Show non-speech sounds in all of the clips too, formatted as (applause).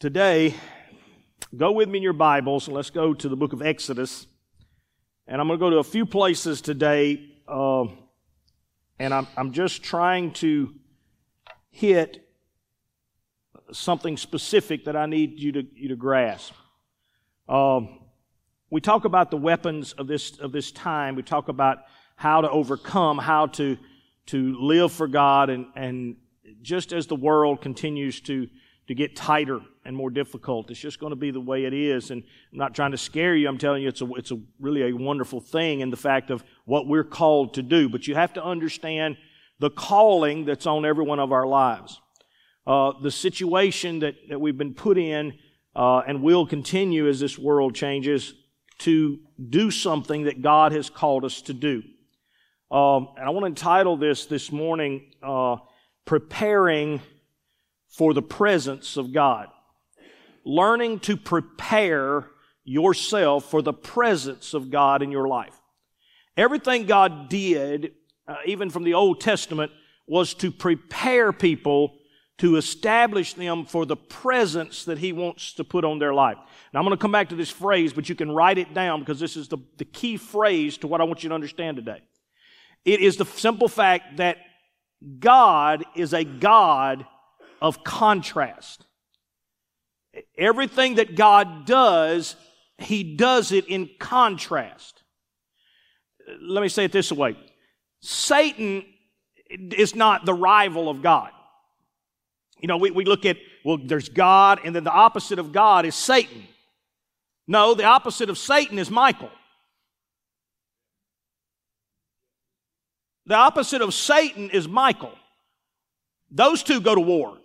Today, go with me in your Bibles and let's go to the book of Exodus. And I'm going to go to a few places today, uh, and I'm, I'm just trying to hit something specific that I need you to, you to grasp. Um, we talk about the weapons of this, of this time. We talk about how to overcome, how to, to live for God, and, and just as the world continues to, to get tighter and more difficult. It's just going to be the way it is. And I'm not trying to scare you. I'm telling you, it's a, it's a really a wonderful thing in the fact of what we're called to do. But you have to understand the calling that's on every one of our lives. Uh, the situation that, that we've been put in uh, and will continue as this world changes to do something that God has called us to do. Um, and I want to entitle this this morning, uh, Preparing for the Presence of God learning to prepare yourself for the presence of God in your life. Everything God did, uh, even from the Old Testament, was to prepare people to establish them for the presence that He wants to put on their life. Now, I'm going to come back to this phrase, but you can write it down because this is the, the key phrase to what I want you to understand today. It is the simple fact that God is a God of contrast. Everything that God does, He does it in contrast. Let me say it this way Satan is not the rival of God. You know, we, we look at, well, there's God, and then the opposite of God is Satan. No, the opposite of Satan is Michael. The opposite of Satan is Michael. Those two go to war.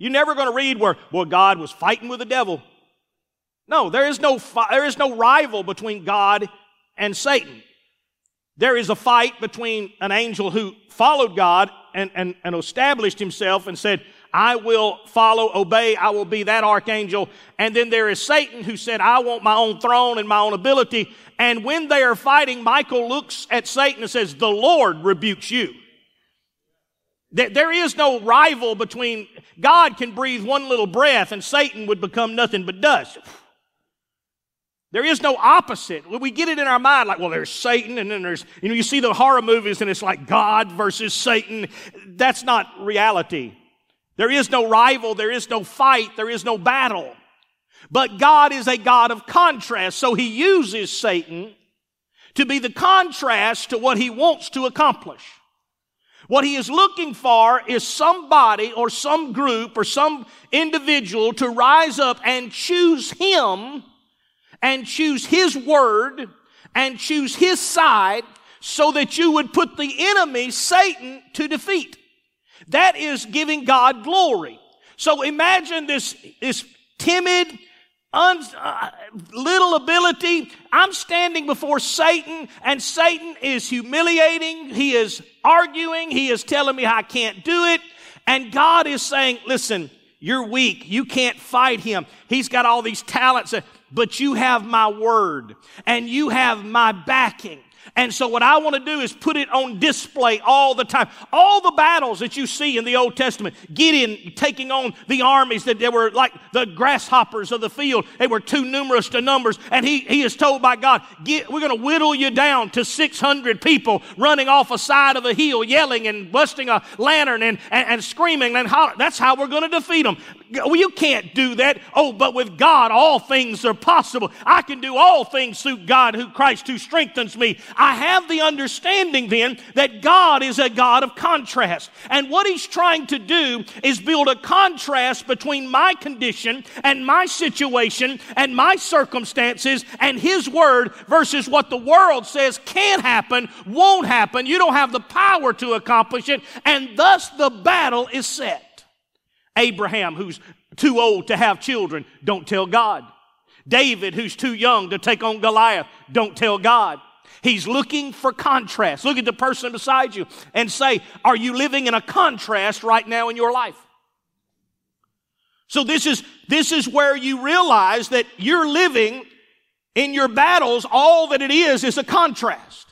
You're never going to read where, well, God was fighting with the devil. No, there is no, fi- there is no rival between God and Satan. There is a fight between an angel who followed God and, and, and established himself and said, I will follow, obey, I will be that archangel. And then there is Satan who said, I want my own throne and my own ability. And when they are fighting, Michael looks at Satan and says, The Lord rebukes you. There is no rival between God can breathe one little breath and Satan would become nothing but dust. There is no opposite. We get it in our mind like, well, there's Satan, and then there's, you know, you see the horror movies and it's like God versus Satan. That's not reality. There is no rival, there is no fight, there is no battle. But God is a God of contrast, so He uses Satan to be the contrast to what He wants to accomplish. What he is looking for is somebody or some group or some individual to rise up and choose him and choose his word and choose his side so that you would put the enemy, Satan, to defeat. That is giving God glory. So imagine this, this timid, un, uh, little ability. I'm standing before Satan and Satan is humiliating. He is arguing. He is telling me I can't do it. And God is saying, listen, you're weak. You can't fight him. He's got all these talents, but you have my word and you have my backing. And so what I want to do is put it on display all the time. All the battles that you see in the Old Testament, Gideon taking on the armies that they were like the grasshoppers of the field. They were too numerous to numbers. And he, he is told by God, we're going to whittle you down to 600 people running off a side of a hill, yelling and busting a lantern and, and, and screaming and hollering. That's how we're going to defeat them. Well, you can't do that. Oh, but with God, all things are possible. I can do all things through God who Christ who strengthens me. I have the understanding then that God is a God of contrast. And what he's trying to do is build a contrast between my condition and my situation and my circumstances and his word versus what the world says can't happen, won't happen. You don't have the power to accomplish it. And thus the battle is set. Abraham, who's too old to have children, don't tell God. David, who's too young to take on Goliath, don't tell God. He's looking for contrast. Look at the person beside you and say, Are you living in a contrast right now in your life? So this is, this is where you realize that you're living in your battles, all that it is is a contrast.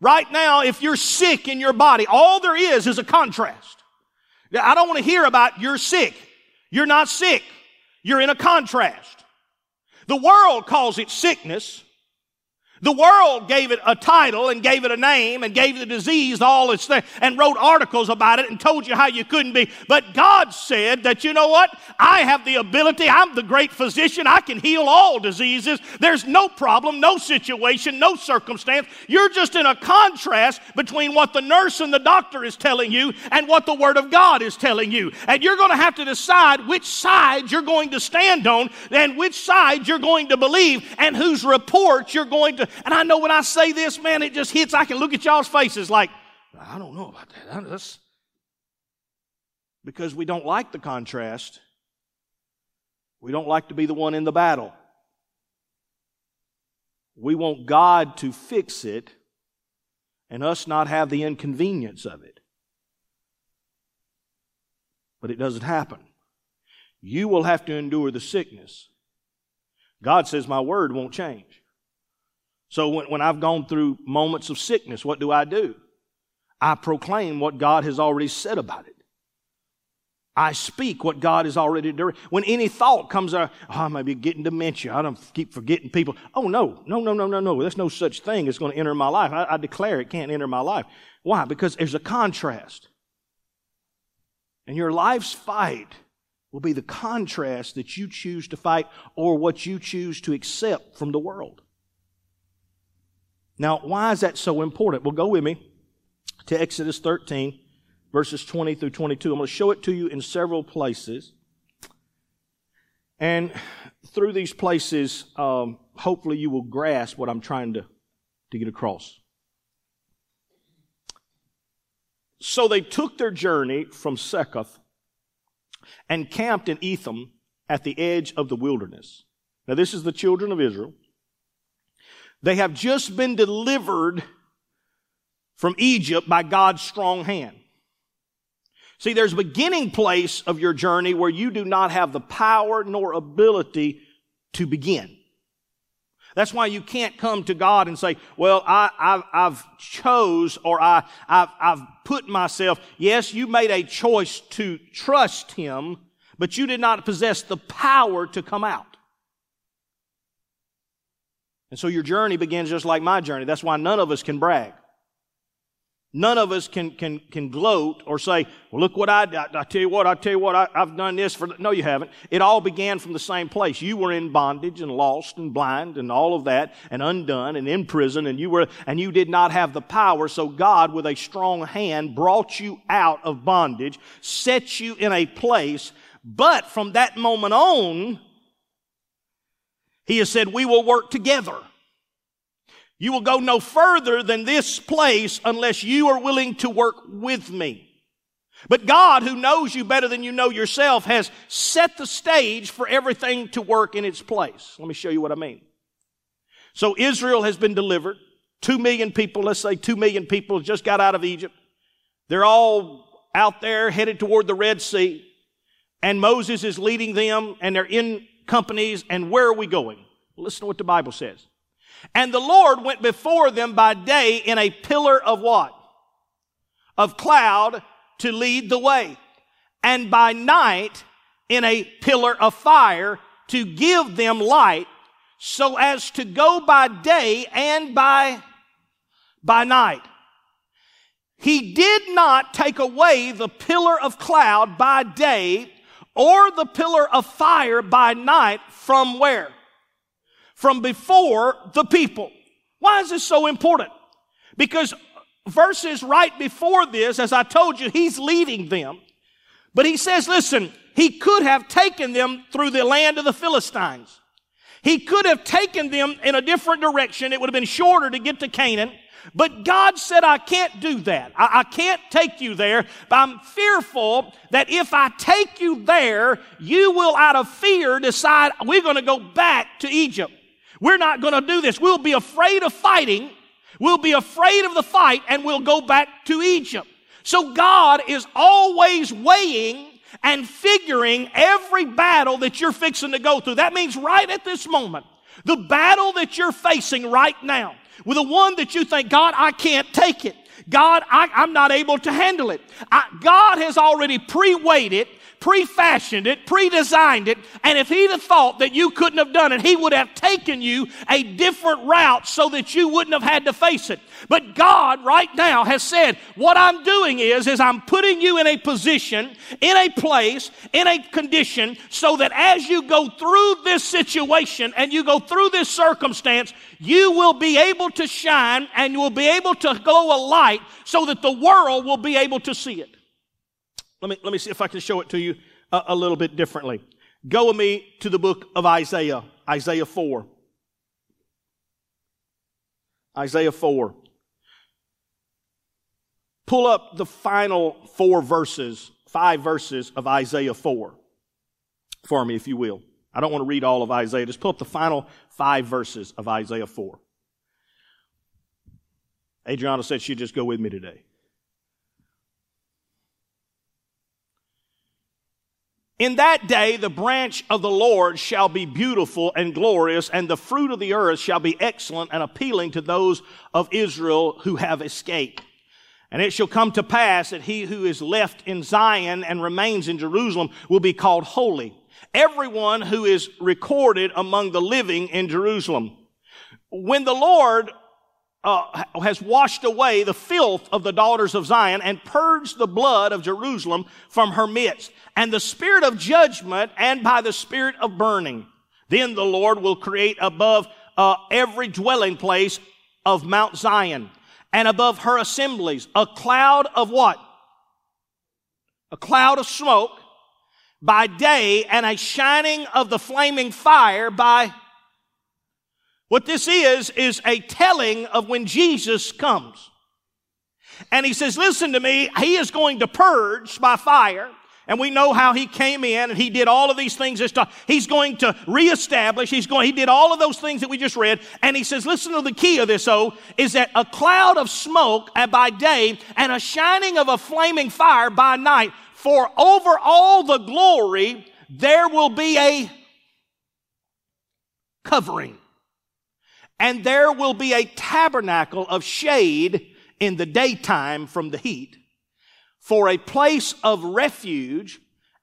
Right now, if you're sick in your body, all there is is a contrast. I don't want to hear about you're sick. You're not sick. you're in a contrast. The world calls it sickness. The world gave it a title and gave it a name and gave the disease all its thing and wrote articles about it and told you how you couldn't be. But God said that, you know what? I have the ability. I'm the great physician. I can heal all diseases. There's no problem, no situation, no circumstance. You're just in a contrast between what the nurse and the doctor is telling you and what the Word of God is telling you. And you're going to have to decide which side you're going to stand on and which side you're going to believe and whose report you're going to and I know when I say this, man, it just hits. I can look at y'all's faces like, I don't know about that. That's because we don't like the contrast. We don't like to be the one in the battle. We want God to fix it and us not have the inconvenience of it. But it doesn't happen. You will have to endure the sickness. God says, My word won't change. So when, when I've gone through moments of sickness, what do I do? I proclaim what God has already said about it. I speak what God has already done. When any thought comes out, oh, I may be getting dementia. I don't keep forgetting people. Oh, no, no, no, no, no, no. There's no such thing that's going to enter my life. I, I declare it can't enter my life. Why? Because there's a contrast. And your life's fight will be the contrast that you choose to fight or what you choose to accept from the world. Now, why is that so important? Well, go with me to Exodus 13, verses 20 through 22. I'm going to show it to you in several places. And through these places, um, hopefully you will grasp what I'm trying to, to get across. So they took their journey from Succoth and camped in Etham at the edge of the wilderness. Now, this is the children of Israel. They have just been delivered from Egypt by God's strong hand. See, there's a beginning place of your journey where you do not have the power nor ability to begin. That's why you can't come to God and say, well, I, have I've chose or I, I've, I've put myself. Yes, you made a choice to trust Him, but you did not possess the power to come out. And so your journey begins just like my journey. That's why none of us can brag. None of us can, can, can gloat or say, well, look what I, I, I tell you what, I tell you what, I, have done this for, no, you haven't. It all began from the same place. You were in bondage and lost and blind and all of that and undone and in prison and you were, and you did not have the power. So God, with a strong hand, brought you out of bondage, set you in a place. But from that moment on, he has said, We will work together. You will go no further than this place unless you are willing to work with me. But God, who knows you better than you know yourself, has set the stage for everything to work in its place. Let me show you what I mean. So Israel has been delivered. Two million people, let's say two million people just got out of Egypt. They're all out there headed toward the Red Sea. And Moses is leading them and they're in companies, and where are we going? Listen to what the Bible says. And the Lord went before them by day in a pillar of what? Of cloud to lead the way. And by night in a pillar of fire to give them light so as to go by day and by, by night. He did not take away the pillar of cloud by day or the pillar of fire by night from where? From before the people. Why is this so important? Because verses right before this, as I told you, he's leading them. But he says, listen, he could have taken them through the land of the Philistines. He could have taken them in a different direction. It would have been shorter to get to Canaan. But God said, I can't do that. I, I, can't take you there. But I'm fearful that if I take you there, you will, out of fear, decide we're going to go back to Egypt. We're not going to do this. We'll be afraid of fighting. We'll be afraid of the fight and we'll go back to Egypt. So God is always weighing and figuring every battle that you're fixing to go through. That means right at this moment, the battle that you're facing right now, with the one that you think, God, I can't take it. God, I, am not able to handle it. I, God has already pre-weighed it, pre-fashioned it, pre-designed it, and if he'd have thought that you couldn't have done it, he would have taken you a different route so that you wouldn't have had to face it. But God right now has said, what I'm doing is, is I'm putting you in a position, in a place, in a condition, so that as you go through this situation and you go through this circumstance, you will be able to shine and you will be able to glow a light so that the world will be able to see it. Let me, let me see if I can show it to you a, a little bit differently. Go with me to the book of Isaiah, Isaiah 4. Isaiah 4. Pull up the final four verses, five verses of Isaiah 4 for me, if you will. I don't want to read all of Isaiah. Just pull up the final five verses of Isaiah 4. Adriana said she'd just go with me today. In that day, the branch of the Lord shall be beautiful and glorious, and the fruit of the earth shall be excellent and appealing to those of Israel who have escaped. And it shall come to pass that he who is left in Zion and remains in Jerusalem will be called holy. Everyone who is recorded among the living in Jerusalem. When the Lord uh, has washed away the filth of the daughters of Zion and purged the blood of Jerusalem from her midst, and the spirit of judgment and by the spirit of burning. Then the Lord will create above uh, every dwelling place of Mount Zion and above her assemblies a cloud of what? A cloud of smoke by day and a shining of the flaming fire by what this is, is a telling of when Jesus comes. And he says, listen to me, he is going to purge by fire. And we know how he came in and he did all of these things. He's going to reestablish. He's going, he did all of those things that we just read. And he says, listen to the key of this, oh, is that a cloud of smoke uh, by day and a shining of a flaming fire by night. For over all the glory, there will be a covering and there will be a tabernacle of shade in the daytime from the heat, for a place of refuge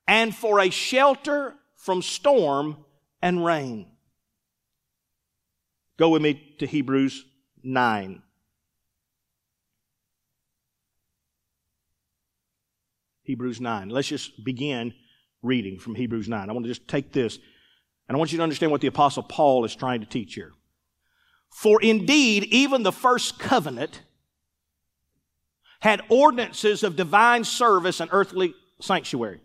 and for a shelter from storm and rain. Go with me to Hebrews 9. Hebrews 9. Let's just begin reading from Hebrews 9. I want to just take this and I want you to understand what the Apostle Paul is trying to teach here. For indeed, even the first covenant had ordinances of divine service and earthly sanctuary.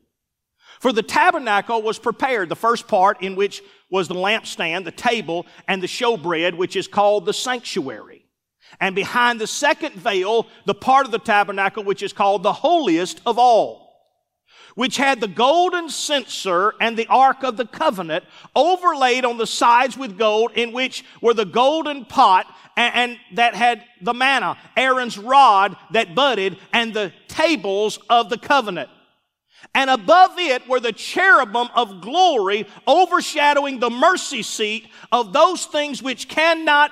For the tabernacle was prepared, the first part in which was the lampstand, the table, and the showbread, which is called the sanctuary. And behind the second veil, the part of the tabernacle which is called the holiest of all which had the golden censer and the ark of the covenant overlaid on the sides with gold, in which were the golden pot and, and, that had the manna, Aaron's rod that budded, and the tables of the covenant. And above it were the cherubim of glory overshadowing the mercy seat of those things which cannot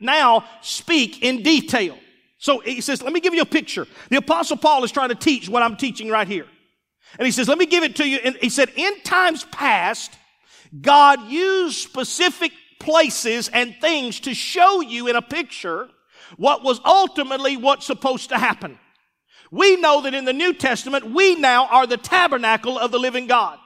now speak in detail. So he says, let me give you a picture. The apostle Paul is trying to teach what I'm teaching right here. And he says, let me give it to you. And he said, in times past, God used specific places and things to show you in a picture what was ultimately what's supposed to happen. We know that in the New Testament, we now are the tabernacle of the living God.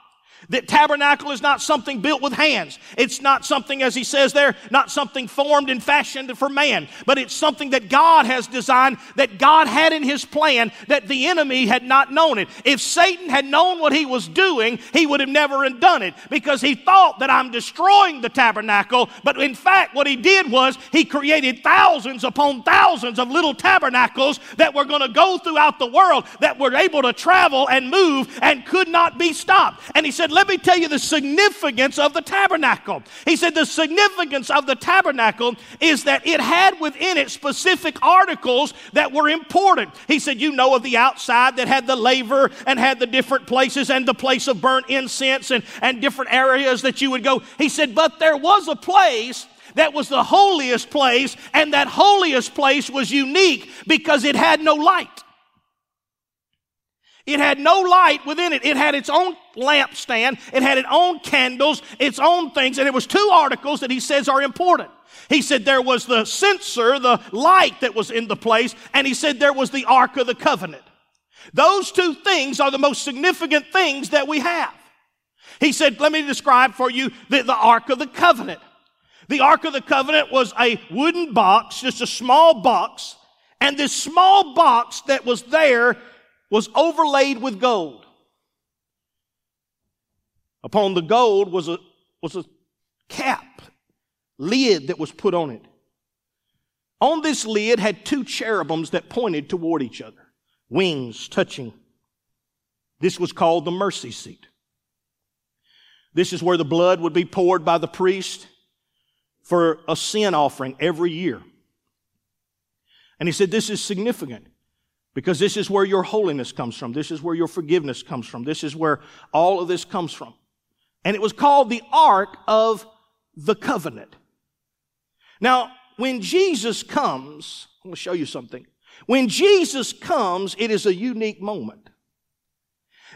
That tabernacle is not something built with hands. It's not something, as he says there, not something formed and fashioned for man, but it's something that God has designed, that God had in his plan, that the enemy had not known it. If Satan had known what he was doing, he would have never done it because he thought that I'm destroying the tabernacle, but in fact, what he did was he created thousands upon thousands of little tabernacles that were going to go throughout the world that were able to travel and move and could not be stopped. And he said, let me tell you the significance of the tabernacle. He said the significance of the tabernacle is that it had within it specific articles that were important. He said, You know of the outside that had the laver and had the different places and the place of burnt incense and, and different areas that you would go. He said, But there was a place that was the holiest place, and that holiest place was unique because it had no light. It had no light within it. It had its own lampstand. It had its own candles, its own things. And it was two articles that he says are important. He said there was the censer, the light that was in the place, and he said there was the Ark of the Covenant. Those two things are the most significant things that we have. He said, let me describe for you the, the Ark of the Covenant. The Ark of the Covenant was a wooden box, just a small box, and this small box that was there was overlaid with gold. Upon the gold was a, was a cap, lid that was put on it. On this lid had two cherubims that pointed toward each other, wings touching. This was called the mercy seat. This is where the blood would be poured by the priest for a sin offering every year. And he said, This is significant because this is where your holiness comes from. This is where your forgiveness comes from. This is where all of this comes from. And it was called the Ark of the Covenant. Now, when Jesus comes, I'm going to show you something. When Jesus comes, it is a unique moment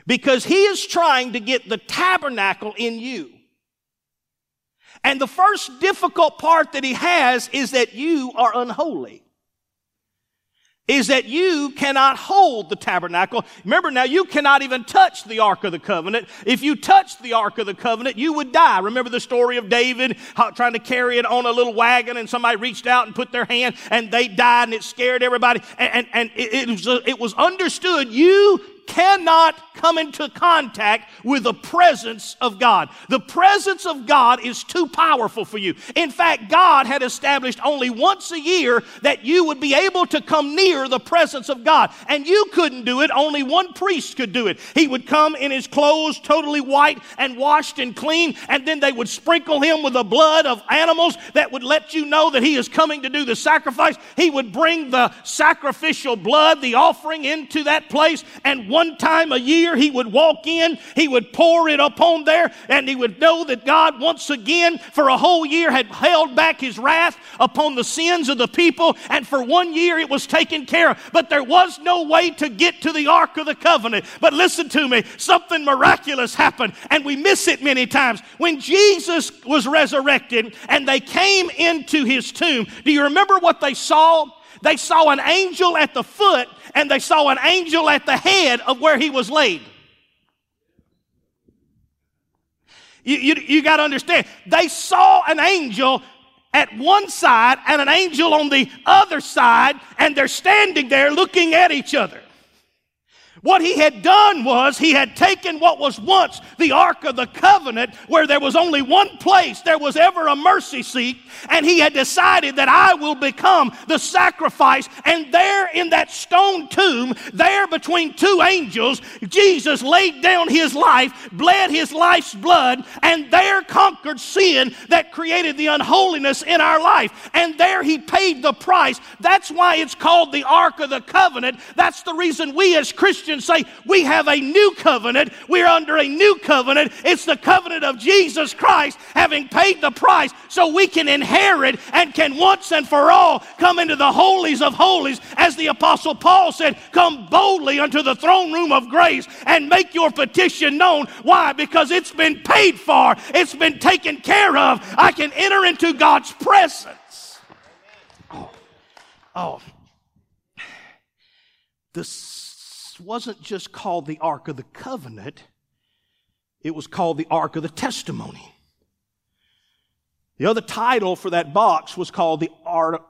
because he is trying to get the tabernacle in you. And the first difficult part that he has is that you are unholy is that you cannot hold the tabernacle. Remember now, you cannot even touch the Ark of the Covenant. If you touched the Ark of the Covenant, you would die. Remember the story of David trying to carry it on a little wagon and somebody reached out and put their hand and they died and it scared everybody. And, and, and it, it, was, it was understood you cannot come into contact with the presence of God. The presence of God is too powerful for you. In fact, God had established only once a year that you would be able to come near the presence of God. And you couldn't do it, only one priest could do it. He would come in his clothes totally white and washed and clean, and then they would sprinkle him with the blood of animals that would let you know that he is coming to do the sacrifice. He would bring the sacrificial blood, the offering into that place, and one time a year he would walk in, he would pour it upon there, and he would know that God once again for a whole year had held back his wrath upon the sins of the people, and for one year it was taken care of. But there was no way to get to the Ark of the Covenant. But listen to me, something miraculous happened, and we miss it many times. When Jesus was resurrected and they came into his tomb, do you remember what they saw? They saw an angel at the foot and they saw an angel at the head of where he was laid. You, you, you got to understand, they saw an angel at one side and an angel on the other side, and they're standing there looking at each other. What he had done was he had taken what was once the Ark of the Covenant, where there was only one place there was ever a mercy seat, and he had decided that I will become the sacrifice. And there in that stone tomb, there between two angels, Jesus laid down his life, bled his life's blood, and there conquered sin that created the unholiness in our life. And there he paid the price. That's why it's called the Ark of the Covenant. That's the reason we as Christians Say we have a new covenant. We're under a new covenant. It's the covenant of Jesus Christ having paid the price so we can inherit and can once and for all come into the holies of holies. As the Apostle Paul said, come boldly unto the throne room of grace and make your petition known. Why? Because it's been paid for, it's been taken care of. I can enter into God's presence. Oh, oh. (sighs) The wasn't just called the Ark of the Covenant, it was called the Ark of the Testimony. The other title for that box was called the Ark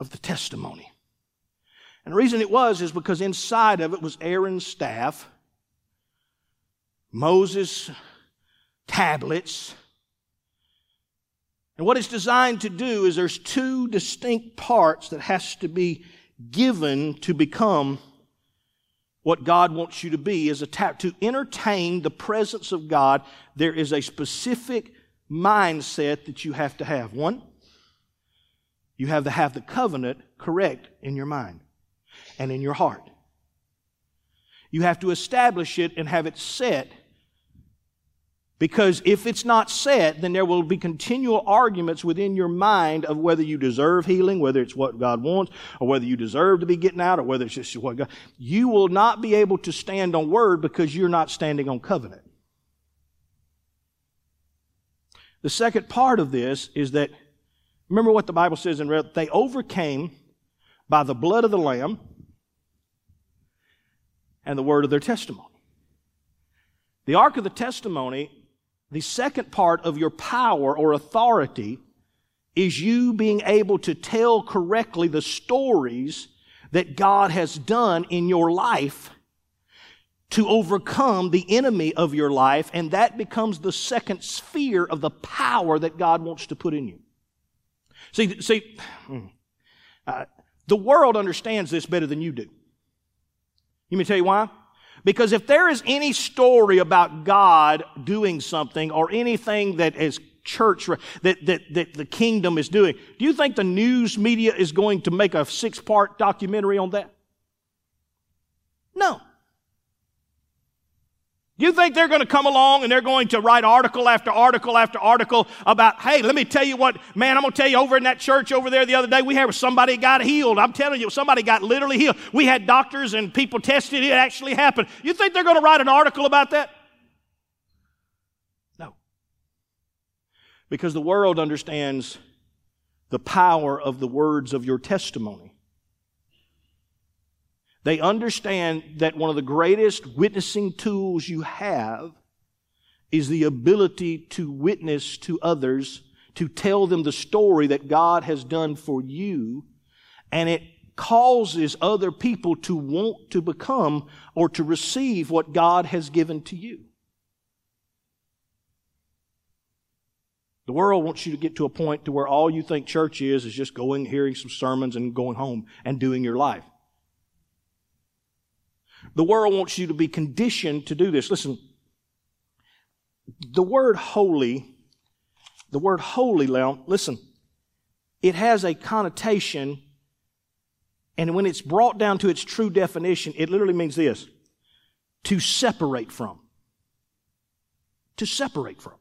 of the Testimony. And the reason it was is because inside of it was Aaron's staff, Moses' tablets. And what it's designed to do is there's two distinct parts that has to be given to become what God wants you to be is to entertain the presence of God. There is a specific mindset that you have to have. One, you have to have the covenant correct in your mind and in your heart. You have to establish it and have it set Because if it's not set, then there will be continual arguments within your mind of whether you deserve healing, whether it's what God wants, or whether you deserve to be getting out, or whether it's just what God. You will not be able to stand on word because you're not standing on covenant. The second part of this is that, remember what the Bible says in Red, they overcame by the blood of the Lamb and the word of their testimony. The Ark of the Testimony the second part of your power or authority is you being able to tell correctly the stories that God has done in your life to overcome the enemy of your life, and that becomes the second sphere of the power that God wants to put in you. See, see, hmm, uh, the world understands this better than you do. Let me tell you why? Because if there is any story about God doing something or anything that is church that, that, that the kingdom is doing, do you think the news media is going to make a six part documentary on that? No. You think they're going to come along and they're going to write article after article after article about, hey, let me tell you what, man, I'm going to tell you over in that church over there the other day, we had somebody got healed. I'm telling you, somebody got literally healed. We had doctors and people tested it actually happened. You think they're going to write an article about that? No. Because the world understands the power of the words of your testimony. They understand that one of the greatest witnessing tools you have is the ability to witness to others, to tell them the story that God has done for you, and it causes other people to want to become or to receive what God has given to you. The world wants you to get to a point to where all you think church is is just going, hearing some sermons and going home and doing your life. The world wants you to be conditioned to do this. Listen, the word holy, the word holy, now, listen, it has a connotation, and when it's brought down to its true definition, it literally means this to separate from. To separate from.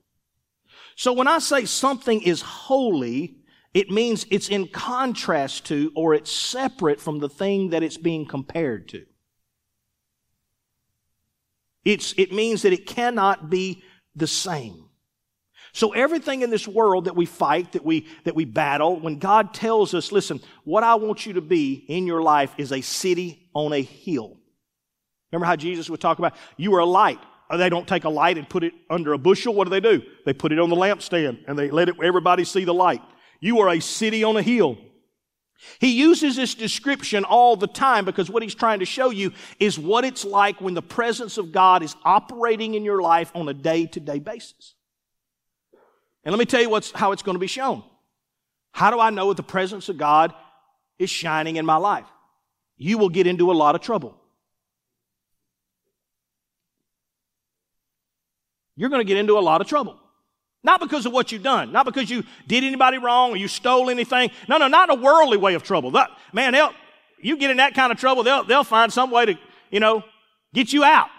So when I say something is holy, it means it's in contrast to or it's separate from the thing that it's being compared to. It's, it means that it cannot be the same. So everything in this world that we fight, that we, that we battle, when God tells us, listen, what I want you to be in your life is a city on a hill. Remember how Jesus would talk about, you are a light. Uh, they don't take a light and put it under a bushel. What do they do? They put it on the lampstand and they let it, everybody see the light. You are a city on a hill. He uses this description all the time because what he's trying to show you is what it's like when the presence of God is operating in your life on a day to day basis. And let me tell you what's, how it's going to be shown. How do I know if the presence of God is shining in my life? You will get into a lot of trouble. You're going to get into a lot of trouble. Not because of what you've done. Not because you did anybody wrong or you stole anything. No, no, not a worldly way of trouble. That, man, they'll, you get in that kind of trouble, they'll, they'll find some way to, you know, get you out.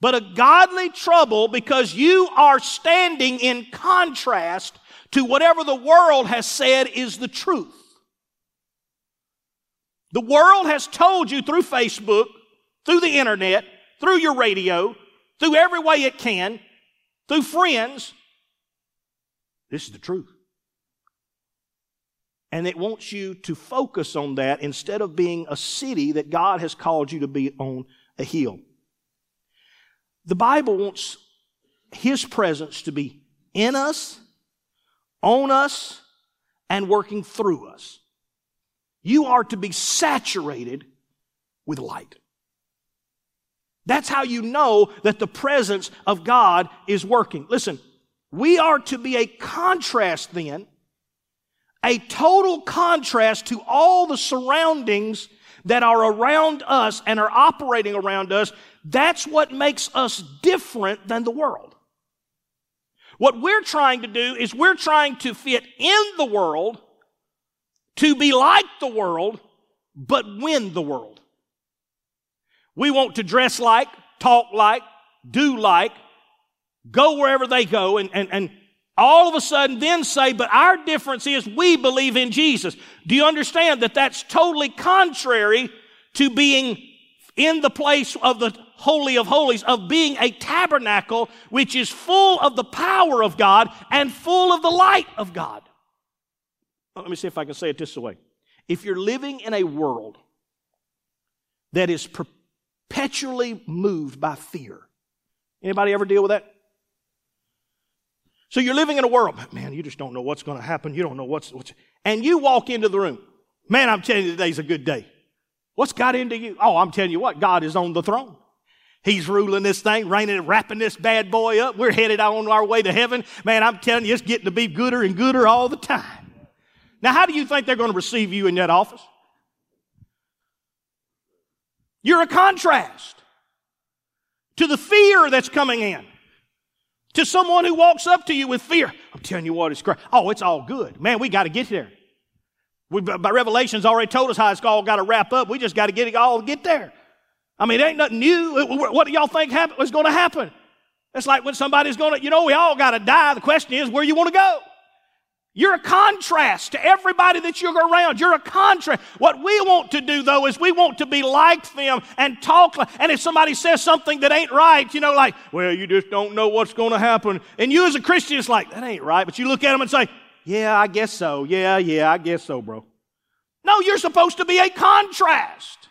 But a godly trouble because you are standing in contrast to whatever the world has said is the truth. The world has told you through Facebook, through the internet, through your radio, through every way it can, through friends, this is the truth. And it wants you to focus on that instead of being a city that God has called you to be on a hill. The Bible wants His presence to be in us, on us, and working through us. You are to be saturated with light. That's how you know that the presence of God is working. Listen, we are to be a contrast then, a total contrast to all the surroundings that are around us and are operating around us. That's what makes us different than the world. What we're trying to do is we're trying to fit in the world, to be like the world, but win the world. We want to dress like, talk like, do like, go wherever they go and, and, and all of a sudden then say, but our difference is we believe in Jesus. Do you understand that that's totally contrary to being in the place of the Holy of Holies, of being a tabernacle which is full of the power of God and full of the light of God. Let me see if I can say it this way. If you're living in a world that is perpetually moved by fear, anybody ever deal with that? So you're living in a world, man, you just don't know what's going to happen. You don't know what's, what's, and you walk into the room. Man, I'm telling you, today's a good day. What's got into you? Oh, I'm telling you what, God is on the throne. He's ruling this thing, reigning, wrapping this bad boy up. We're headed on our way to heaven. Man, I'm telling you, it's getting to be gooder and gooder all the time. Now, how do you think they're going to receive you in that office? You're a contrast to the fear that's coming in. To someone who walks up to you with fear. I'm telling you what, it's great. Oh, it's all good. Man, we got to get there. We, by Revelation's already told us how it's all got to wrap up. We just got to get it all get there. I mean, it ain't nothing new. What do y'all think happen, was going to happen? It's like when somebody's going to, you know, we all got to die. The question is where you want to go. You're a contrast to everybody that you're around. You're a contrast. What we want to do, though, is we want to be like them and talk like, and if somebody says something that ain't right, you know, like, well, you just don't know what's going to happen. And you as a Christian, it's like, that ain't right. But you look at them and say, yeah, I guess so. Yeah, yeah, I guess so, bro. No, you're supposed to be a contrast.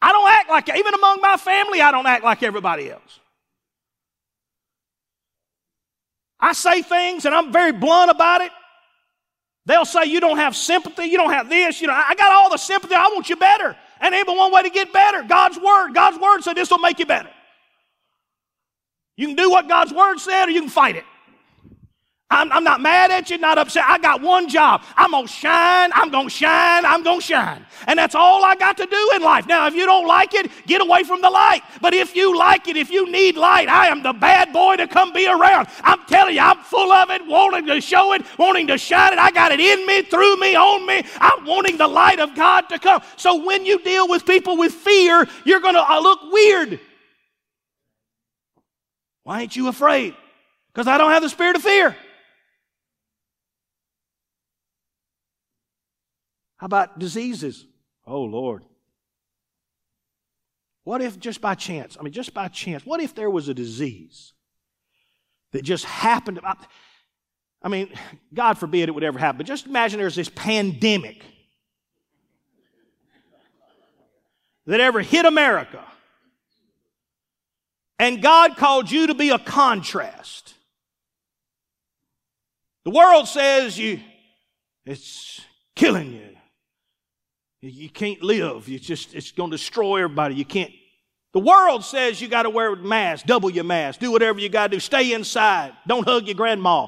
I don't act like, even among my family, I don't act like everybody else. I say things and I'm very blunt about it. They'll say, You don't have sympathy. You don't have this. You know, I got all the sympathy. I want you better. And but one way to get better God's Word. God's Word said this will make you better. You can do what God's Word said or you can fight it. I'm, I'm, not mad at you, not upset. I got one job. I'm going to shine, I'm going to shine, I'm going to shine. And that's all I got to do in life. Now, if you don't like it, get away from the light. But if you like it, if you need light, I am the bad boy to come be around. I'm telling you, I'm full of it, wanting to show it, wanting to shine it. I got it in me, through me, on me. I'm wanting the light of God to come. So when you deal with people with fear, you're going to uh, look weird. Why ain't you afraid? Because I don't have the spirit of fear. How about diseases? Oh, Lord. What if just by chance, I mean, just by chance, what if there was a disease that just happened? To, I mean, God forbid it would ever happen, but just imagine there's this pandemic that ever hit America. And God called you to be a contrast. The world says you, it's killing you. You can't live. It's just, it's going to destroy everybody. You can't. The world says you got to wear a mask, double your mask, do whatever you got to do, stay inside, don't hug your grandma.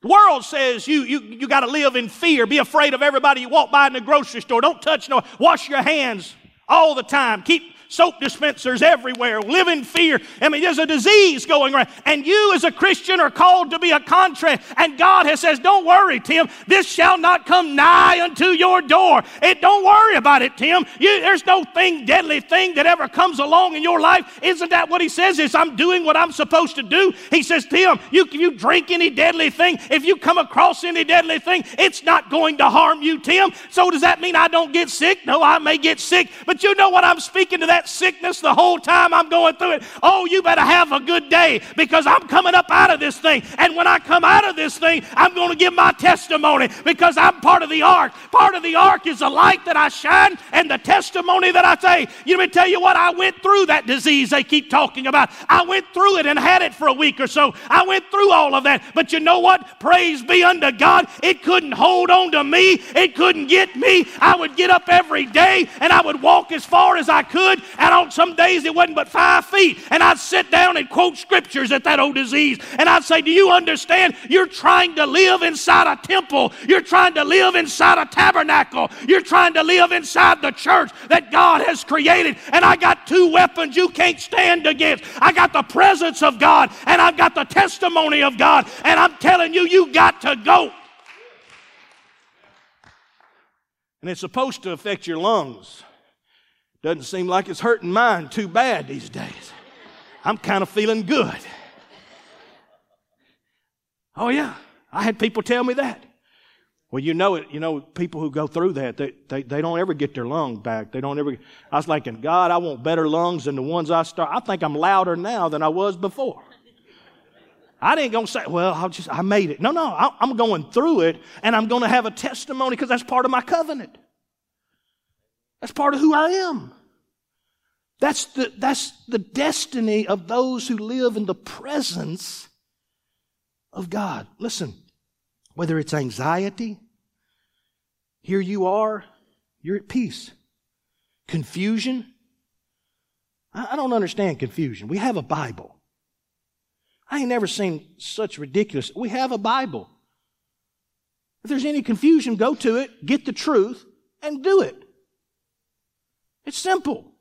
The world says you, you, you got to live in fear, be afraid of everybody you walk by in the grocery store, don't touch no, wash your hands all the time, keep soap dispensers everywhere, live in fear. I mean, there's a disease going around. And you as a Christian are called to be a contrast. And God has says, don't worry, Tim. This shall not come nigh unto your door. It, don't worry about it, Tim. You, there's no thing, deadly thing that ever comes along in your life. Isn't that what he says is I'm doing what I'm supposed to do? He says, Tim, you, you drink any deadly thing, if you come across any deadly thing, it's not going to harm you, Tim. So does that mean I don't get sick? No, I may get sick. But you know what I'm speaking to that that sickness the whole time I'm going through it. Oh, you better have a good day because I'm coming up out of this thing. And when I come out of this thing, I'm going to give my testimony because I'm part of the ark. Part of the ark is the light that I shine and the testimony that I say. You let me tell you what, I went through that disease they keep talking about. I went through it and had it for a week or so. I went through all of that. But you know what? Praise be unto God. It couldn't hold on to me. It couldn't get me. I would get up every day and I would walk as far as I could and on some days it wasn't but five feet. And I'd sit down and quote scriptures at that old disease. And I'd say, Do you understand? You're trying to live inside a temple. You're trying to live inside a tabernacle. You're trying to live inside the church that God has created. And I got two weapons you can't stand against. I got the presence of God and I've got the testimony of God. And I'm telling you, you got to go. And it's supposed to affect your lungs. Doesn't seem like it's hurting mine too bad these days. I'm kind of feeling good. Oh, yeah. I had people tell me that. Well, you know it. You know, people who go through that, they, they, they don't ever get their lung back. They don't ever. I was thinking, God, I want better lungs than the ones I start. I think I'm louder now than I was before. I didn't go say, well, I'll just, I made it. No, no, I, I'm going through it and I'm going to have a testimony because that's part of my covenant. That's part of who I am. That's the, that's the destiny of those who live in the presence of God. Listen, whether it's anxiety, here you are, you're at peace. Confusion, I don't understand confusion. We have a Bible. I ain't never seen such ridiculous. We have a Bible. If there's any confusion, go to it, get the truth, and do it. It's simple.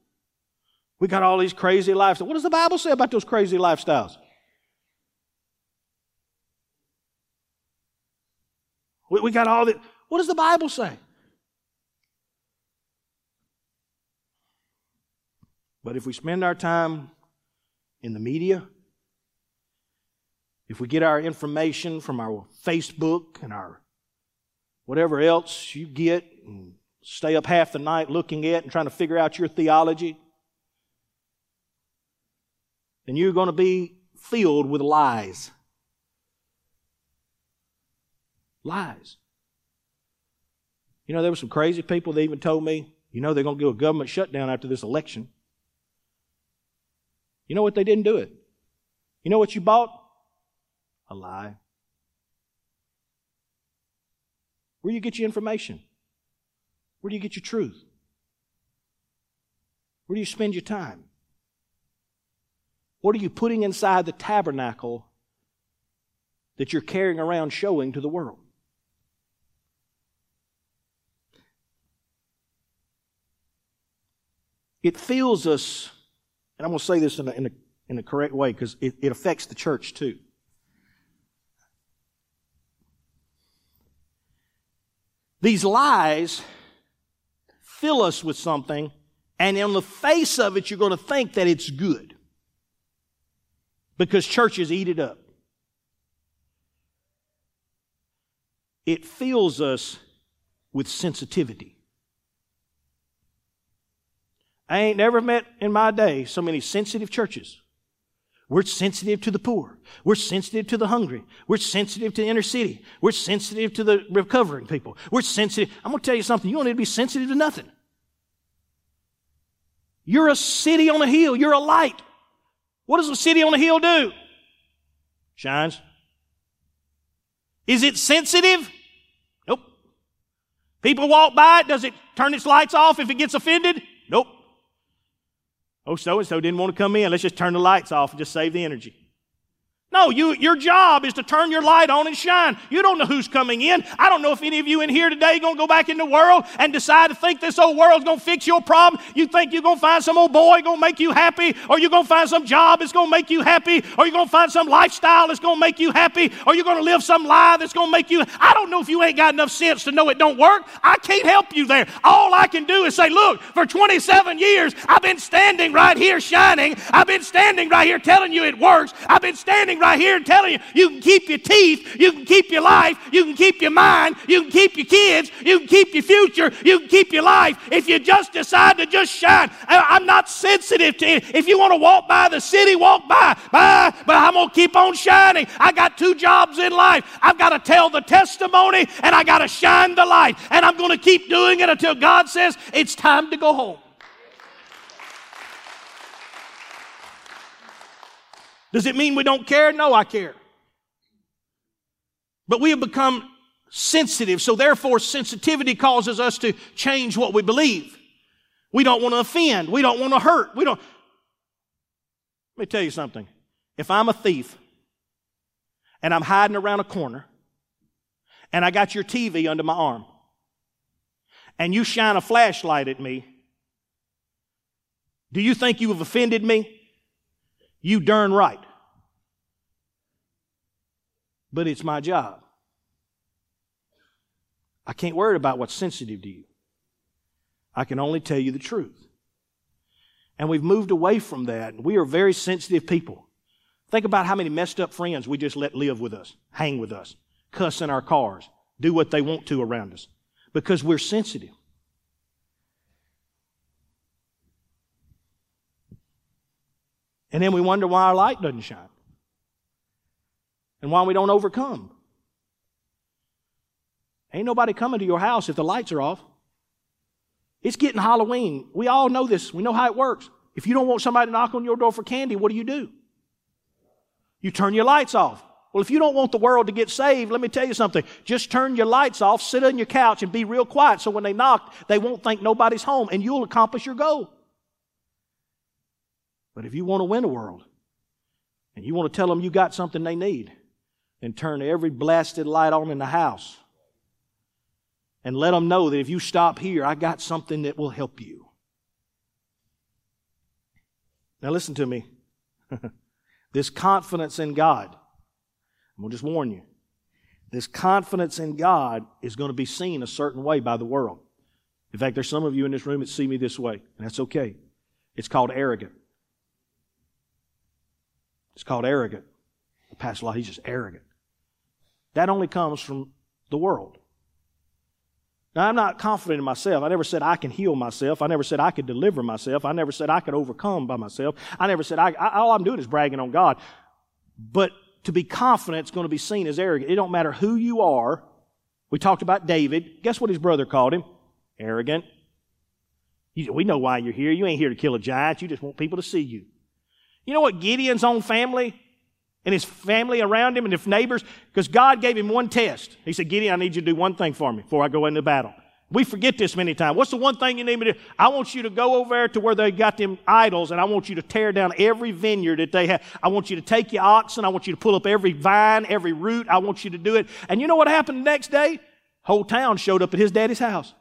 We got all these crazy lifestyles. What does the Bible say about those crazy lifestyles? We, we got all that. What does the Bible say? But if we spend our time in the media, if we get our information from our Facebook and our whatever else you get and stay up half the night looking at and trying to figure out your theology, then you're going to be filled with lies. Lies. You know, there were some crazy people that even told me, you know, they're going to do a government shutdown after this election. You know what? They didn't do it. You know what you bought? a lie? Where do you get your information? Where do you get your truth? Where do you spend your time? What are you putting inside the tabernacle that you're carrying around showing to the world? It fills us, and I'm going to say this in a, in a, in a correct way because it, it affects the church too. These lies fill us with something, and on the face of it, you're going to think that it's good because churches eat it up. It fills us with sensitivity. I ain't never met in my day so many sensitive churches. We're sensitive to the poor. We're sensitive to the hungry. We're sensitive to the inner city. We're sensitive to the recovering people. We're sensitive. I'm going to tell you something. You don't need to be sensitive to nothing. You're a city on a hill. You're a light. What does a city on a hill do? Shines. Is it sensitive? Nope. People walk by it. Does it turn its lights off if it gets offended? Oh, so and so didn't want to come in. Let's just turn the lights off and just save the energy. No, you, your job is to turn your light on and shine. You don't know who's coming in. I don't know if any of you in here today going to go back in the world and decide to think this old world's going to fix your problem. You think you're going to find some old boy going to make you happy, or you're going to find some job that's going to make you happy, or you're going to find some lifestyle that's going to make you happy, or you're going to live some lie that's going to make you. I don't know if you ain't got enough sense to know it don't work. I can't help you there. All I can do is say, look, for 27 years, I've been standing right here shining. I've been standing right here telling you it works. I've been standing right here telling you you can keep your teeth, you can keep your life, you can keep your mind, you can keep your kids, you can keep your future, you can keep your life if you just decide to just shine. I'm not sensitive to it. If you want to walk by the city, walk by. Bye. But I'm going to keep on shining. I got two jobs in life. I've got to tell the testimony and I got to shine the light. And I'm going to keep doing it until God says it's time to go home. Does it mean we don't care? No, I care. But we have become sensitive, so therefore sensitivity causes us to change what we believe. We don't want to offend. We don't want to hurt. We don't. Let me tell you something. If I'm a thief and I'm hiding around a corner and I got your TV under my arm and you shine a flashlight at me, do you think you have offended me? You darn right. But it's my job. I can't worry about what's sensitive to you. I can only tell you the truth. And we've moved away from that. We are very sensitive people. Think about how many messed up friends we just let live with us, hang with us, cuss in our cars, do what they want to around us because we're sensitive. And then we wonder why our light doesn't shine and why we don't overcome. Ain't nobody coming to your house if the lights are off. It's getting Halloween. We all know this. We know how it works. If you don't want somebody to knock on your door for candy, what do you do? You turn your lights off. Well, if you don't want the world to get saved, let me tell you something. Just turn your lights off, sit on your couch, and be real quiet so when they knock, they won't think nobody's home, and you'll accomplish your goal. But if you want to win the world, and you want to tell them you got something they need, then turn every blasted light on in the house and let them know that if you stop here, I got something that will help you. Now, listen to me. (laughs) This confidence in God, I'm going to just warn you. This confidence in God is going to be seen a certain way by the world. In fact, there's some of you in this room that see me this way, and that's okay. It's called arrogant. It's called arrogant. The pastor, he's just arrogant. That only comes from the world. Now, I'm not confident in myself. I never said I can heal myself. I never said I could deliver myself. I never said I could overcome by myself. I never said I, I all I'm doing is bragging on God. But to be confident is going to be seen as arrogant. It don't matter who you are. We talked about David. Guess what his brother called him? Arrogant. we know why you're here. You ain't here to kill a giant. You just want people to see you. You know what Gideon's own family and his family around him and his neighbors, because God gave him one test. He said, Gideon, I need you to do one thing for me before I go into battle. We forget this many times. What's the one thing you need me to do? I want you to go over there to where they got them idols and I want you to tear down every vineyard that they have. I want you to take your oxen. I want you to pull up every vine, every root. I want you to do it. And you know what happened the next day? Whole town showed up at his daddy's house.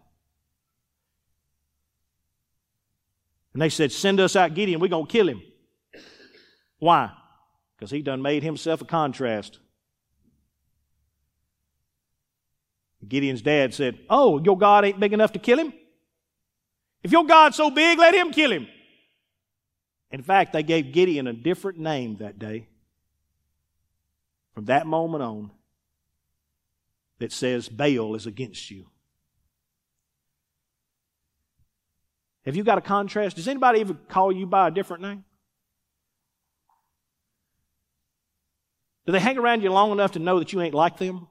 And they said, send us out Gideon. We're going to kill him. Why? because he done made himself a contrast. Gideon's dad said, Oh, your God ain't big enough to kill him? If your God's so big, let him kill him. In fact, they gave Gideon a different name that day. From that moment on, that says, Baal is against you. Have you got a contrast? Does anybody ever call you by a different name? Do they hang around you long enough to know that you ain't like them?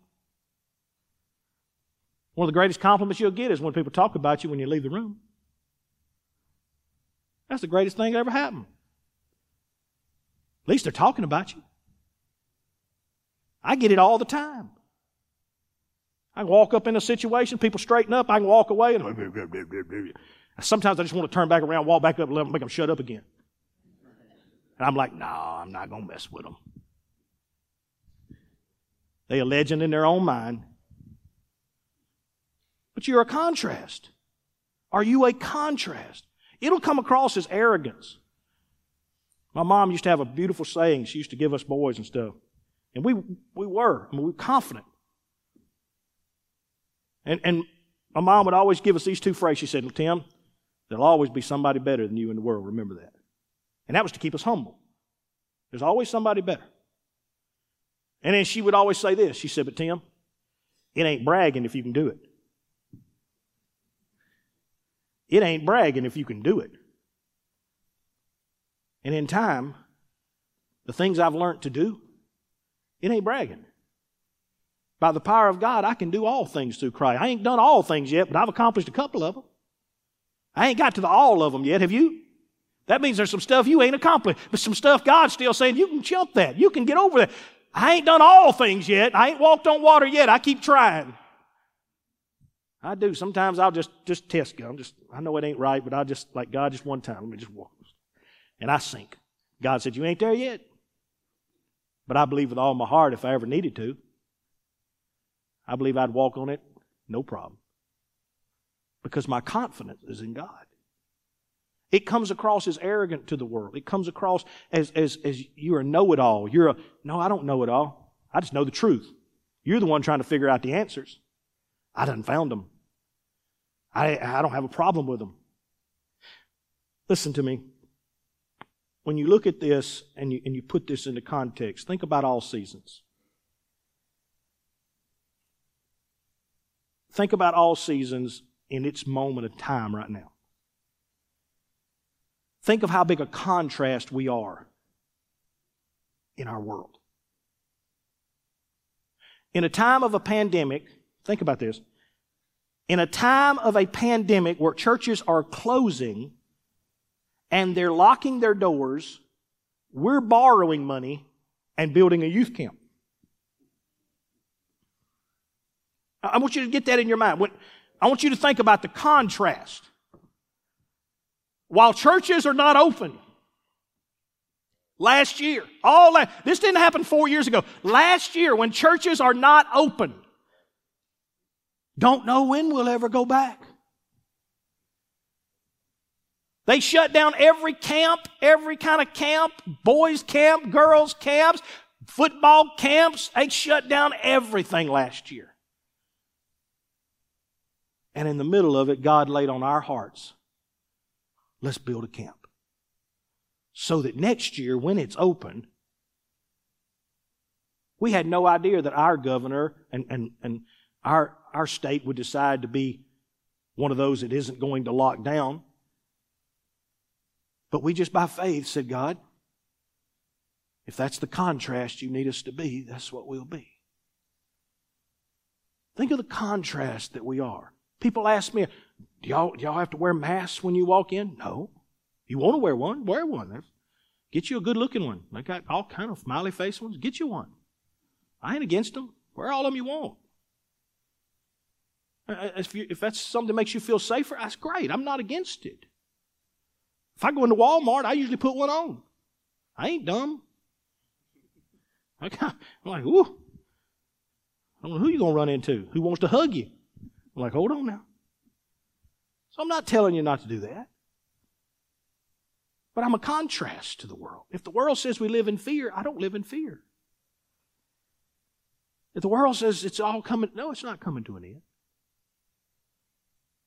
One of the greatest compliments you'll get is when people talk about you when you leave the room. That's the greatest thing that ever happened. At least they're talking about you. I get it all the time. I walk up in a situation, people straighten up, I can walk away, and sometimes I just want to turn back around, walk back up, and make them shut up again. And I'm like, no, I'm not going to mess with them. They a legend in their own mind. But you're a contrast. Are you a contrast? It'll come across as arrogance. My mom used to have a beautiful saying she used to give us boys and stuff. And we, we were. I mean, we were confident. And, and my mom would always give us these two phrases. She said, Tim, there'll always be somebody better than you in the world. Remember that. And that was to keep us humble. There's always somebody better. And then she would always say this. She said, But Tim, it ain't bragging if you can do it. It ain't bragging if you can do it. And in time, the things I've learned to do, it ain't bragging. By the power of God, I can do all things through Christ. I ain't done all things yet, but I've accomplished a couple of them. I ain't got to the all of them yet, have you? That means there's some stuff you ain't accomplished, but some stuff God's still saying you can jump that. You can get over that. I ain't done all things yet. I ain't walked on water yet. I keep trying. I do. Sometimes I'll just, just test God. I'm just, I know it ain't right, but I just, like God, just one time, let me just walk. And I sink. God said, You ain't there yet. But I believe with all my heart, if I ever needed to, I believe I'd walk on it, no problem. Because my confidence is in God. It comes across as arrogant to the world. It comes across as, as, as you're a know it all. You're a, no, I don't know it all. I just know the truth. You're the one trying to figure out the answers. I done found them. I, I don't have a problem with them. Listen to me. when you look at this and you, and you put this into context, think about all seasons. Think about all seasons in its moment of time right now. Think of how big a contrast we are in our world. In a time of a pandemic, think about this. In a time of a pandemic where churches are closing and they're locking their doors, we're borrowing money and building a youth camp. I want you to get that in your mind. I want you to think about the contrast. While churches are not open, last year, all that, this didn't happen four years ago. Last year, when churches are not open, don't know when we'll ever go back. They shut down every camp, every kind of camp, boys' camp, girls' camps, football camps. They shut down everything last year. And in the middle of it, God laid on our hearts let's build a camp. So that next year, when it's open, we had no idea that our governor and, and, and our, our state would decide to be one of those that isn't going to lock down. But we just by faith said, God, if that's the contrast you need us to be, that's what we'll be. Think of the contrast that we are. People ask me, do y'all, do y'all have to wear masks when you walk in? No. You want to wear one? Wear one. Get you a good looking one. They got all kind of smiley face ones. Get you one. I ain't against them. Wear all of them you want. If, you, if that's something that makes you feel safer, that's great. I'm not against it. If I go into Walmart, I usually put one on. I ain't dumb. I'm like, ooh. I don't know who you're going to run into. Who wants to hug you? I'm like, hold on now. I'm not telling you not to do that. But I'm a contrast to the world. If the world says we live in fear, I don't live in fear. If the world says it's all coming, no, it's not coming to an end.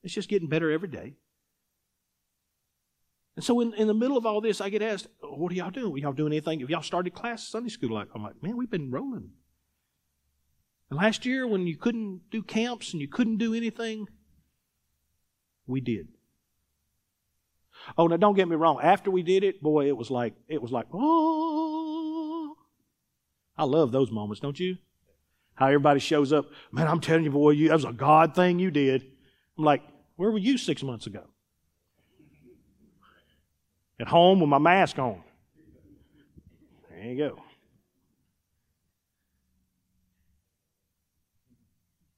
It's just getting better every day. And so in, in the middle of all this, I get asked, what are y'all doing? Are y'all doing anything? Have y'all started class Sunday school? Like, I'm like, man, we've been rolling. And last year when you couldn't do camps and you couldn't do anything, we did. Oh, now don't get me wrong. After we did it, boy, it was like it was like oh. I love those moments, don't you? How everybody shows up. Man, I'm telling you, boy, you that was a God thing you did. I'm like, where were you six months ago? At home with my mask on. There you go.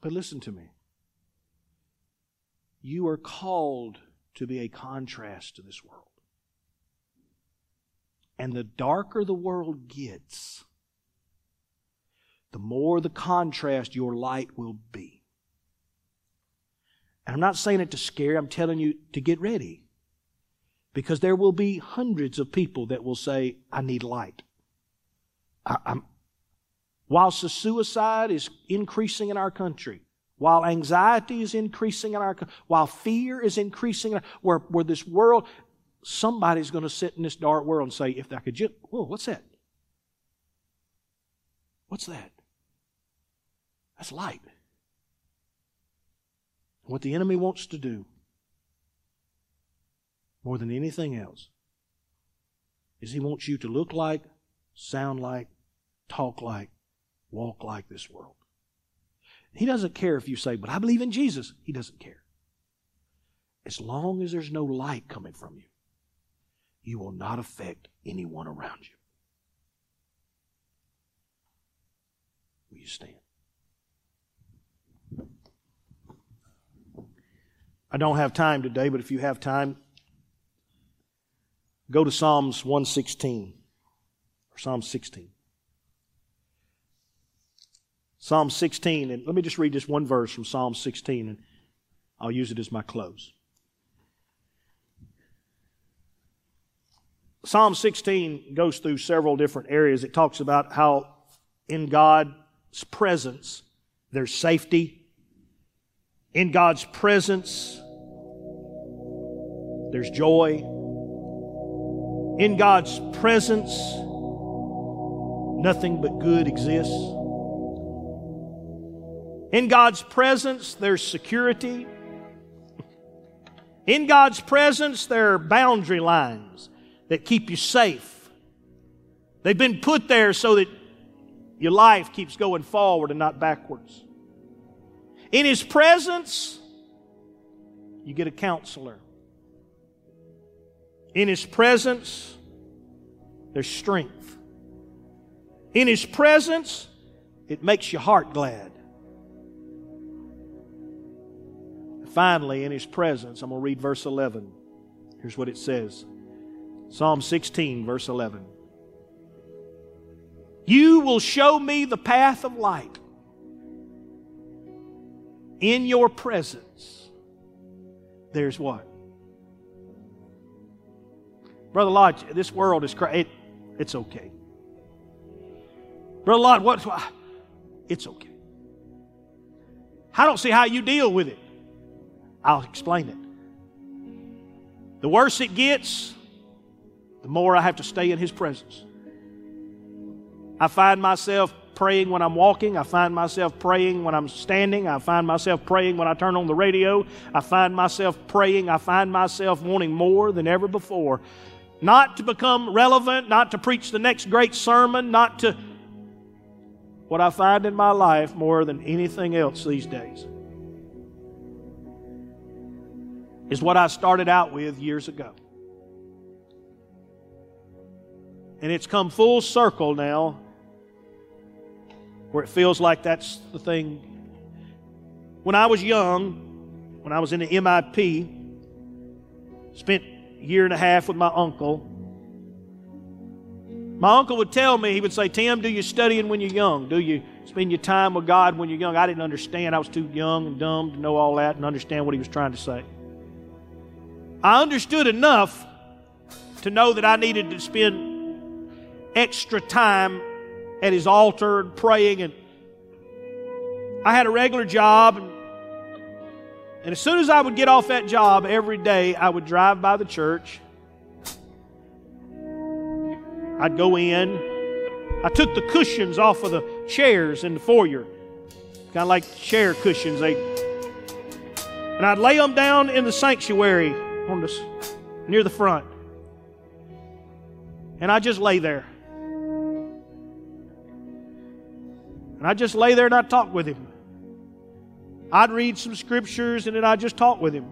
But listen to me. You are called to be a contrast to this world. And the darker the world gets, the more the contrast your light will be. And I'm not saying it to scare, I'm telling you to get ready. Because there will be hundreds of people that will say, I need light. I, whilst the suicide is increasing in our country, while anxiety is increasing in our, while fear is increasing, in our, where, where this world, somebody's going to sit in this dark world and say, if I could just, whoa, what's that? What's that? That's light. What the enemy wants to do, more than anything else, is he wants you to look like, sound like, talk like, walk like this world. He doesn't care if you say, but I believe in Jesus. He doesn't care. As long as there's no light coming from you, you will not affect anyone around you. Will you stand? I don't have time today, but if you have time, go to Psalms 116 or Psalm 16. Psalm 16, and let me just read this one verse from Psalm 16, and I'll use it as my close. Psalm 16 goes through several different areas. It talks about how in God's presence there's safety. In God's presence there's joy. In God's presence, nothing but good exists. In God's presence, there's security. In God's presence, there are boundary lines that keep you safe. They've been put there so that your life keeps going forward and not backwards. In His presence, you get a counselor. In His presence, there's strength. In His presence, it makes your heart glad. Finally, in His presence, I'm going to read verse 11. Here's what it says Psalm 16, verse 11. You will show me the path of light. In your presence, there's what? Brother Lodge, this world is crazy. It, it's okay. Brother Lodge, what? It's okay. I don't see how you deal with it. I'll explain it. The worse it gets, the more I have to stay in His presence. I find myself praying when I'm walking. I find myself praying when I'm standing. I find myself praying when I turn on the radio. I find myself praying. I find myself wanting more than ever before. Not to become relevant, not to preach the next great sermon, not to. What I find in my life more than anything else these days is what I started out with years ago. And it's come full circle now where it feels like that's the thing. When I was young, when I was in the MIP, spent a year and a half with my uncle. My uncle would tell me, he would say, Tim, do you studying when you're young? Do you spend your time with God when you're young? I didn't understand. I was too young and dumb to know all that and understand what he was trying to say. I understood enough to know that I needed to spend extra time at his altar and praying. And I had a regular job. And, and as soon as I would get off that job every day, I would drive by the church. I'd go in. I took the cushions off of the chairs in the foyer, kind of like chair cushions. They, and I'd lay them down in the sanctuary on this near the front. And I just lay there. And I just lay there and I'd talk with him. I'd read some scriptures and then I'd just talk with him.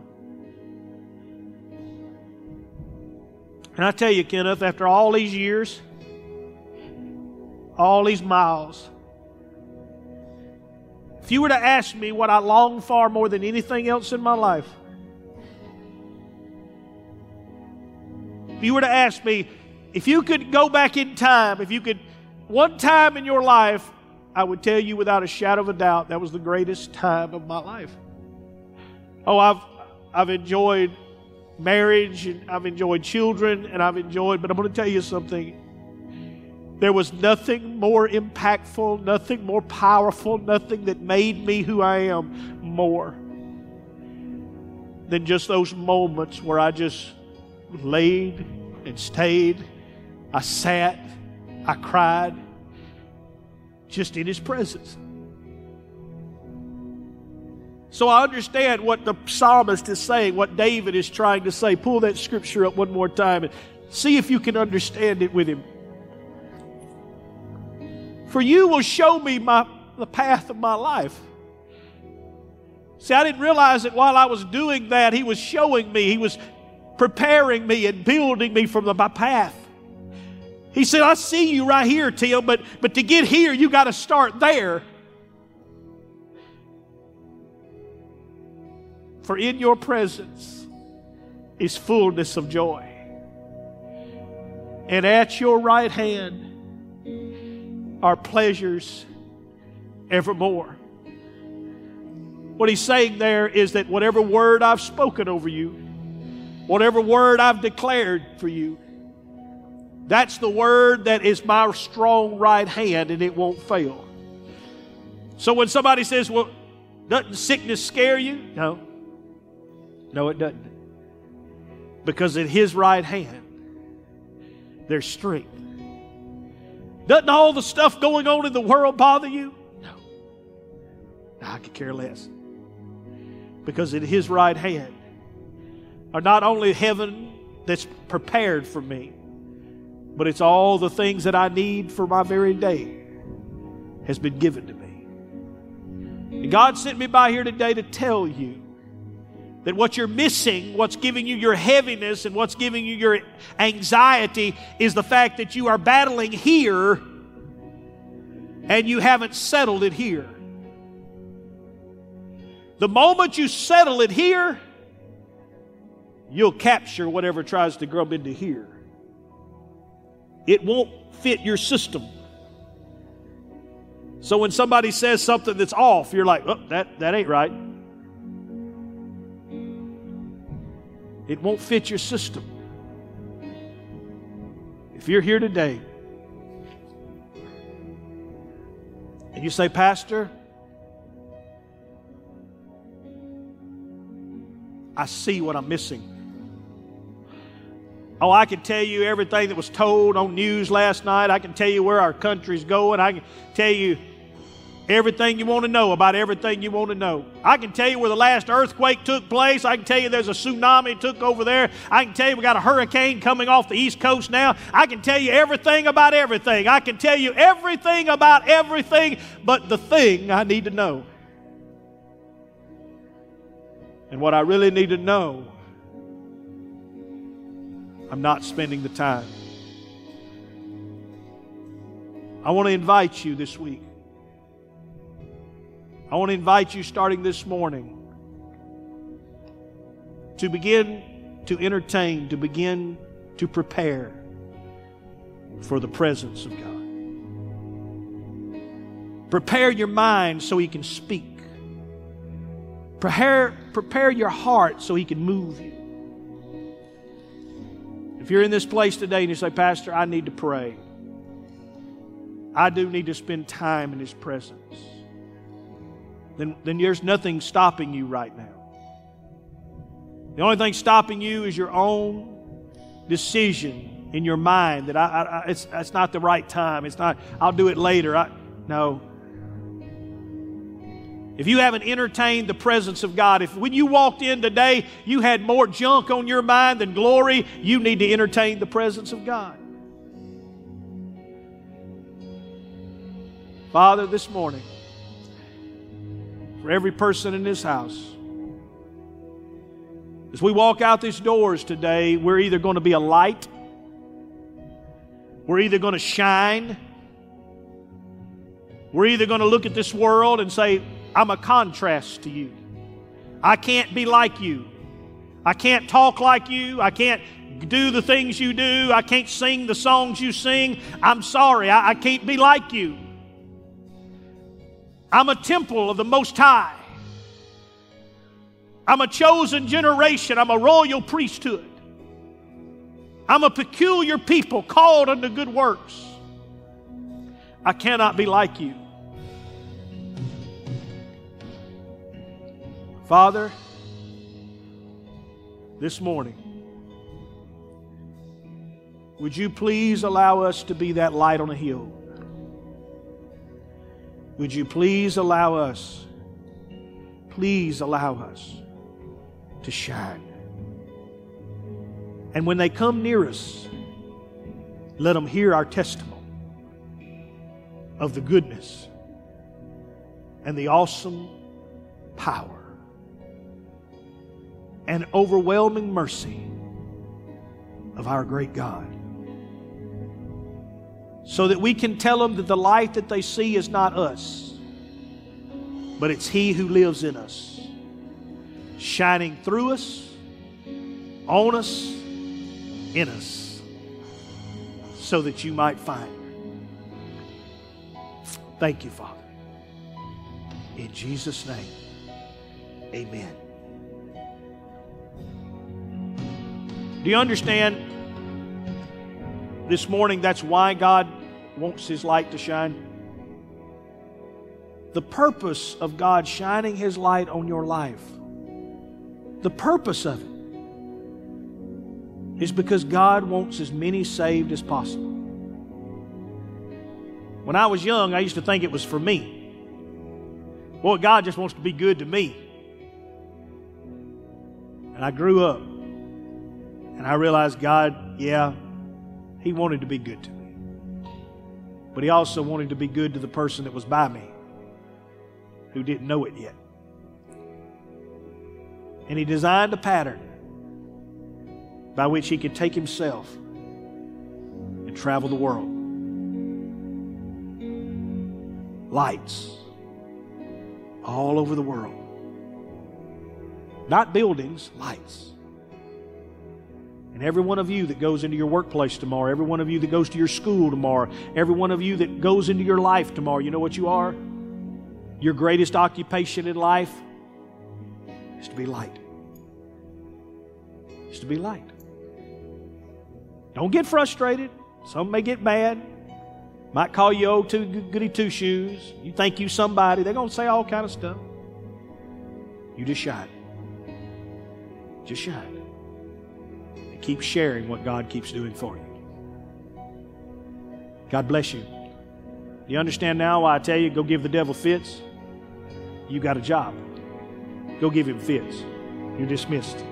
And I tell you, Kenneth, after all these years, all these miles, if you were to ask me what I long for more than anything else in my life, If you were to ask me, if you could go back in time, if you could, one time in your life, I would tell you without a shadow of a doubt that was the greatest time of my life. Oh, I've, I've enjoyed marriage and I've enjoyed children and I've enjoyed, but I'm going to tell you something. There was nothing more impactful, nothing more powerful, nothing that made me who I am more than just those moments where I just laid and stayed. I sat, I cried, just in His presence. So I understand what the psalmist is saying, what David is trying to say. Pull that scripture up one more time and see if you can understand it with him. For you will show me my, the path of my life. See, I didn't realize that while I was doing that, he was showing me, he was preparing me and building me from my path. He said, I see you right here, Tim, but, but to get here, you got to start there. For in your presence is fullness of joy. And at your right hand are pleasures evermore. What he's saying there is that whatever word I've spoken over you, Whatever word I've declared for you, that's the word that is my strong right hand and it won't fail. So when somebody says, Well, doesn't sickness scare you? No. No, it doesn't. Because at his right hand there's strength. Doesn't all the stuff going on in the world bother you? No. I could care less. Because in His right hand are not only heaven that's prepared for me, but it's all the things that I need for my very day has been given to me. And God sent me by here today to tell you that what you're missing, what's giving you your heaviness and what's giving you your anxiety is the fact that you are battling here and you haven't settled it here. The moment you settle it here, you'll capture whatever tries to grub into here. It won't fit your system. So when somebody says something that's off, you're like, oh, that, that ain't right. It won't fit your system. If you're here today and you say, Pastor, I see what I'm missing. Oh, I can tell you everything that was told on news last night. I can tell you where our country's going. I can tell you everything you want to know about everything you want to know. I can tell you where the last earthquake took place. I can tell you there's a tsunami took over there. I can tell you we got a hurricane coming off the east coast now. I can tell you everything about everything. I can tell you everything about everything but the thing I need to know. And what I really need to know, I'm not spending the time. I want to invite you this week I want to invite you starting this morning to begin to entertain, to begin to prepare for the presence of God. Prepare your mind so He can speak. Prepare, prepare your heart so He can move you. If you're in this place today and you say, Pastor, I need to pray, I do need to spend time in His presence then, then there's nothing stopping you right now. The only thing stopping you is your own decision in your mind that I, I, it's, it's not the right time. It's not, I'll do it later. I, no. If you haven't entertained the presence of God, if when you walked in today you had more junk on your mind than glory, you need to entertain the presence of God. Father, this morning, for every person in this house. As we walk out these doors today, we're either going to be a light, we're either going to shine, we're either going to look at this world and say, I'm a contrast to you. I can't be like you. I can't talk like you. I can't do the things you do. I can't sing the songs you sing. I'm sorry. I, I can't be like you. I'm a temple of the Most High. I'm a chosen generation. I'm a royal priesthood. I'm a peculiar people called unto good works. I cannot be like you. Father, this morning, would you please allow us to be that light on a hill? Would you please allow us, please allow us to shine? And when they come near us, let them hear our testimony of the goodness and the awesome power and overwhelming mercy of our great God so that we can tell them that the light that they see is not us, but it's He who lives in us, shining through us, on us, in us, so that you might find her. Thank you, Father. In Jesus' name, amen. Do you understand? This morning, that's why God wants His light to shine. The purpose of God shining His light on your life, the purpose of it is because God wants as many saved as possible. When I was young, I used to think it was for me. Boy, God just wants to be good to me. And I grew up and I realized God, yeah, He wanted to be good to me. But He also wanted to be good to the person that was by me who didn't know it yet. And He designed a pattern by which He could take Himself and travel the world. Lights all over the world. Not buildings, lights. And every one of you that goes into your workplace tomorrow, every one of you that goes to your school tomorrow, every one of you that goes into your life tomorrow, you know what you are? Your greatest occupation in life is to be light. Is to be light. Don't get frustrated. Some may get mad. Might call you old two goody two shoes. You think you somebody. They're gonna say all kind of stuff. You just shine. Just shine. Keep sharing what God keeps doing for you. God bless you. You understand now why I tell you go give the devil fits? You got a job. Go give him fits. You're dismissed.